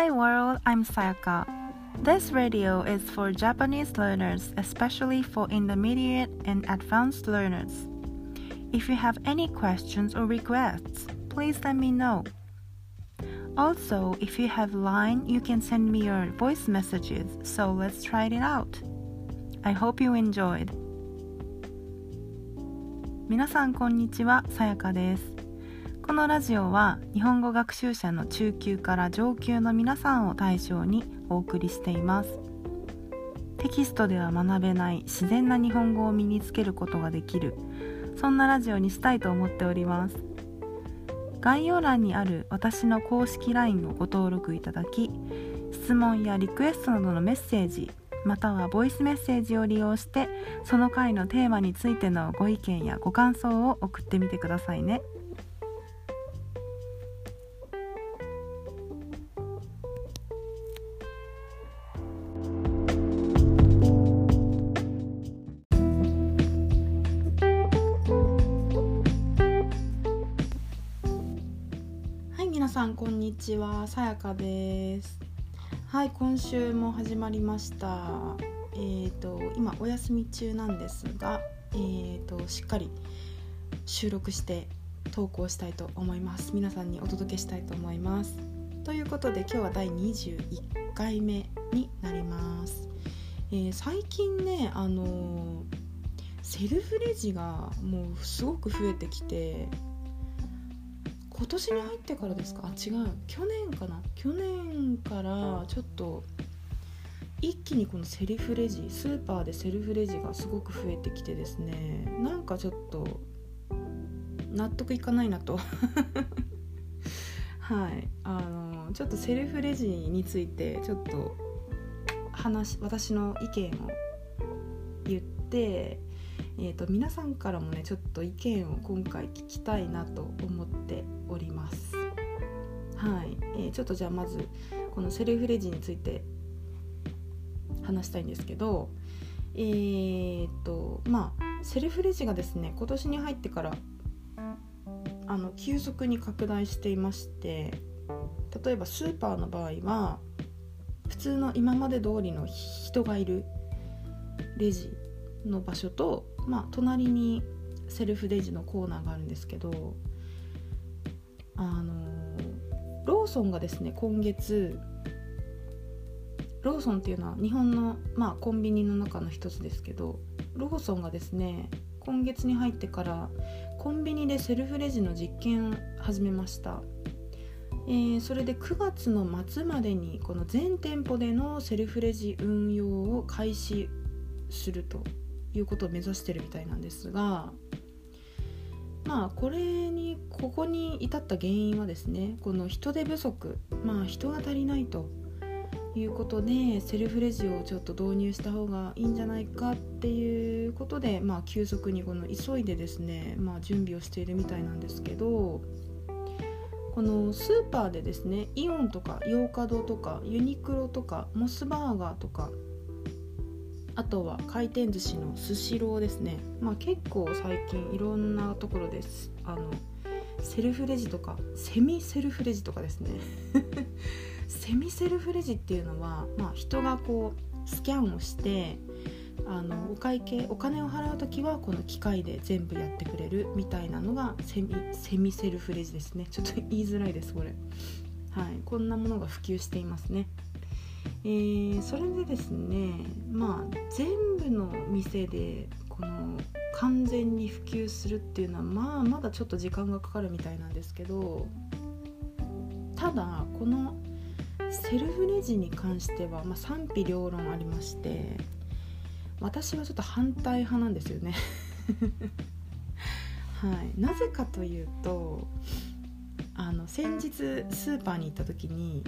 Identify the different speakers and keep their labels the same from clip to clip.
Speaker 1: Hi world, I'm Sayaka. This radio is for Japanese learners, especially for intermediate and advanced learners. If you have any questions or requests, please let me know. Also, if you have Line, you can send me your voice messages, so let's try it out. I hope you enjoyed. 皆さんこんにちは、さやかです。 このラジオは日本語学習者の中級から上級の皆さんを対象にお送りしています。テキストでは学べない自然な日本語を身につけることができるそんなラジオにしたいと思っております概要欄にある私の公式 LINE をご登録いただき質問やリクエストなどのメッセージまたはボイスメッセージを利用してその回のテーマについてのご意見やご感想を送ってみてくださいね。さんこんにちは。さやかです。はい今週も始まりました。えーと今お休み中なんですがえーとしっかり収録して投稿したいと思います。皆さんにお届けしたいと思います。ということで今日は第21回目になります、えー最近ねあのセルフレジがもうすごく増えてきて今年に入ってからですか？あ違う。去年かな？去年からちょっと一気にこのセルフレジスーパーでセルフレジがすごく増えてきてですね。なんかちょっと納得いかないなと。はい。あのちょっとセルフレジについてちょっと話私の意見を言ってえー、と皆さんからもねちょっと意見を今回聞きたいなと思っております。はい、えーちょっとじゃあまずこのセルフレジについて話したいんですけどえー、とまあセルフレジがですね今年に入ってからあの急速に拡大していまして例えばスーパーの場合は普通の今まで通りの人がいるレジの場所と、まあ、隣にセルフレジのコーナーがあるんですけどあのローソンがですね今月ローソンっていうのは日本の、まあ、コンビニの中の一つですけどローソンがですね今月に入ってからコンビニでセルフレジの実験を始めました、えーそれで9月の末までにこの全店舗でのセルフレジ運用を開始すると。いうことを目指してるみたいなんですがまあこれにここに至った原因はですねこの人手不足まあ人が足りないということでセルフレジをちょっと導入した方がいいんじゃないかっていうことでまあ急速にこの急いでですねまあ準備をしているみたいなんですけどこのスーパーでですねイオンとかヨーカドーとかユニクロとかモスバーガーとかあとは回転寿司のスシローですね、まあ、結構最近いろんなところです。あのセルフレジとかセミセルフレジとかですね。セミセルフレジっていうのは、まあ、人がこうスキャンをしてあのお会計お金を払う時はこの機械で全部やってくれるみたいなのがセミセミセルフレジですね。ちょっと言いづらいですこれ。はい。こんなものが普及していますね。えーそれでですねまあ全部の店でこの完全に普及するっていうのはまあまだちょっと時間がかかるみたいなんですけどただこのセルフレジに関しては、まあ、賛否両論ありまして私はちょっと反対派なんですよね。はい。なぜかというとあの先日スーパーに行った時に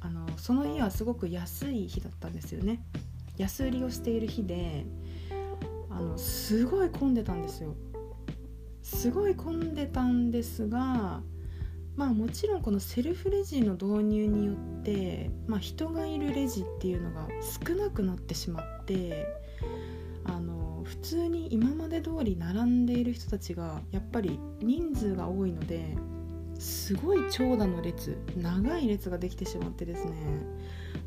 Speaker 1: あのその日はすごく安い日だったんですよね。安売りをしている日であのすごい混んでたんですよ。すごい混んでたんですがまあもちろんこのセルフレジの導入によって、まあ、人がいるレジっていうのが少なくなってしまってあの普通に今まで通り並んでいる人たちがやっぱり人数が多いのですごい長蛇の列長い列ができてしまってですね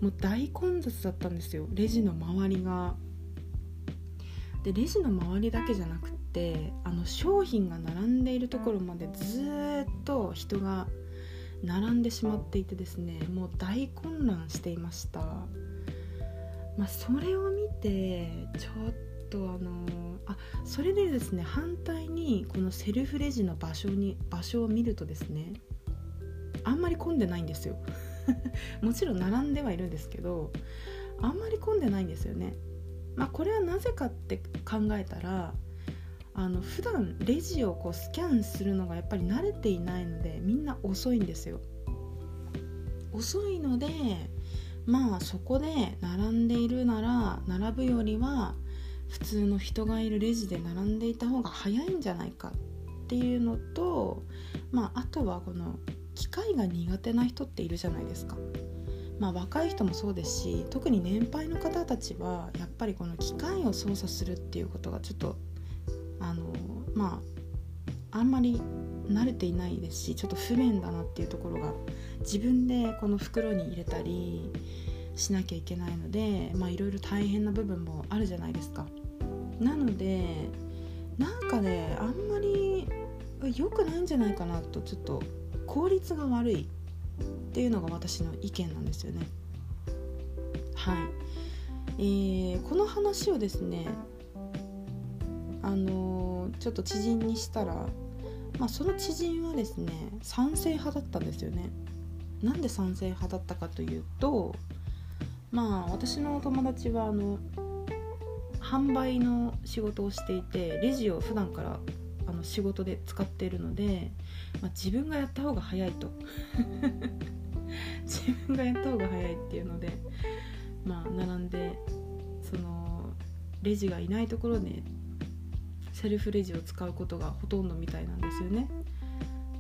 Speaker 1: もう大混雑だったんですよレジの周りが。でレジの周りだけじゃなくってあの商品が並んでいるところまでずっと人が並んでしまっていてですねもう大混乱していました。まあ、それを見てちょっとあのあそれでですね反対にこのセルフレジの場所に場所を見るとですねあんまり混んでないんですよ。もちろん並んではいるんですけどあんまり混んでないんですよね。まあこれはなぜかって考えたらあの普段レジをこうスキャンするのがやっぱり慣れていないのでみんな遅いんですよ。遅いのでまあそこで並んでいるなら並ぶよりは普通の人がいるレジで並んでいた方が早いんじゃないかっていうのと、まあ、あとはこの機械が苦手な人っているじゃないですか。まあ、若い人もそうですし特に年配の方たちはやっぱりこの機械を操作するっていうことがちょっとあのまああんまり慣れていないですしちょっと不便だなっていうところが自分でこの袋に入れたりしなきゃいけないのでまいろいろ大変な部分もあるじゃないですか。なのでなんかねあんまり良くないんじゃないかなとちょっと効率が悪いっていうのが私の意見なんですよね。はい。えー、この話をですねあのー、ちょっと知人にしたらまあ、その知人はですね賛成派だったんですよね。なんで賛成派だったかというとまあ私の友達はあの販売の仕事をしていてレジを普段からあの仕事で使っているので、まあ、自分がやった方が早いと 自分がやった方が早いっていうのでまあ並んでそのレジがいないところでセルフレジを使うことがほとんどみたいなんですよね。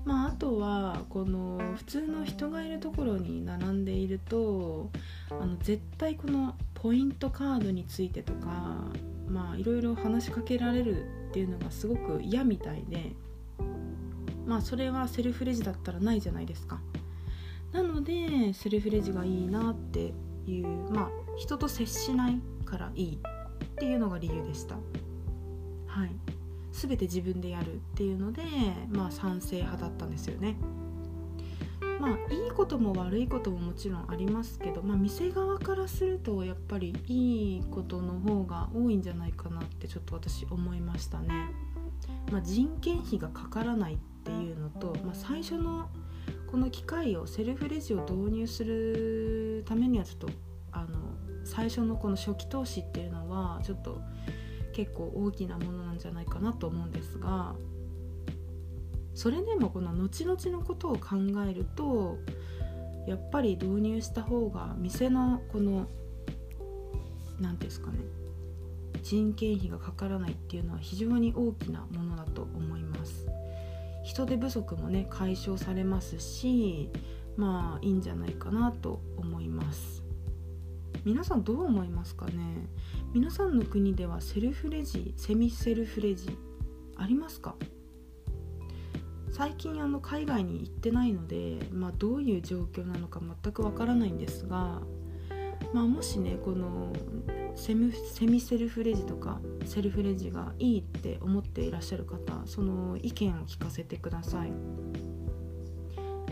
Speaker 1: まあ、あとはこの普通の人がいるところに並んでいるとあの絶対このポイントカードについてとかまあいろいろ話しかけられるっていうのがすごく嫌みたいでまあそれはセルフレジだったらないじゃないですか。なのでセルフレジがいいなっていうまあ人と接しないからいいっていうのが理由でした。はい。全て自分でやるっていうので、まあ、賛成派だったんですよね。まあいいことも悪いことももちろんありますけど、まあ、店側からするとやっぱりいいことの方が多いんじゃないかなってちょっと私思いましたね。まあ、人件費がかからないっていうのと、まあ、最初のこの機械をセルフレジを導入するためにはちょっとあの最初のこの初期投資っていうのはちょっと結構大きなものなんじゃないかなと思うんですがそれでもこの後々のことを考えるとやっぱり導入した方が店のこの何ですかね人件費がかからないっていうのは非常に大きなものだと思います。人手不足もね解消されますしまあいいんじゃないかなと思います。皆さんどう思いますかね？皆さんの国ではセルフレジセミセルフレジありますか？最近あの海外に行ってないので、まあ、どういう状況なのか全くわからないんですが、まあ、もしねこのセミセルフレジとかセルフレジがいいって思っていらっしゃる方その意見を聞かせてください。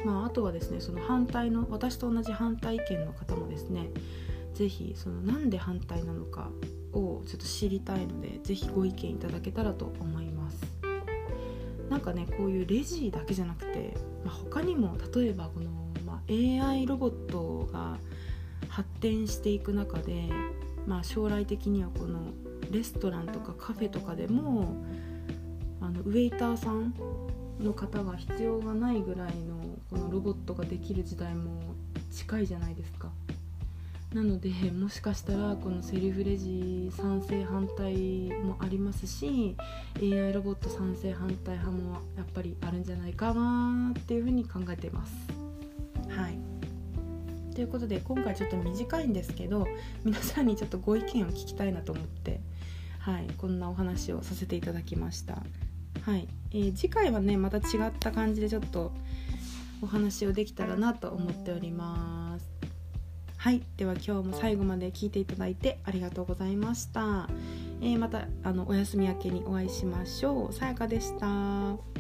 Speaker 1: まあ、あとはですねその反対の私と同じ反対意見の方もですね是非そのなんで反対なのかをちょっと知りたいので是非ご意見いただけたらと思いますなんかねこういうレジだけじゃなくて、まあ、他にも例えばこの、まあ、AI ロボットが発展していく中で、まあ、将来的にはこのレストランとかカフェとかでもあのウェイターさんの方が必要がないぐらいのこのロボットができる時代も近いじゃないですか。なのでもしかしたらこのセルフレジ賛成反対もありますし AI ロボット賛成反対派もやっぱりあるんじゃないかなっていうふうに考えています。はいということで今回ちょっと短いんですけど皆さんにちょっとご意見を聞きたいなと思って、はい、こんなお話をさせていただきました。はいえー、次回はねまた違った感じでちょっとお話をできたらなと思っておりますはい。では今日も最後まで聞いていただいてありがとうございました、えー、またあのお休み明けにお会いしましょう。さやかでした。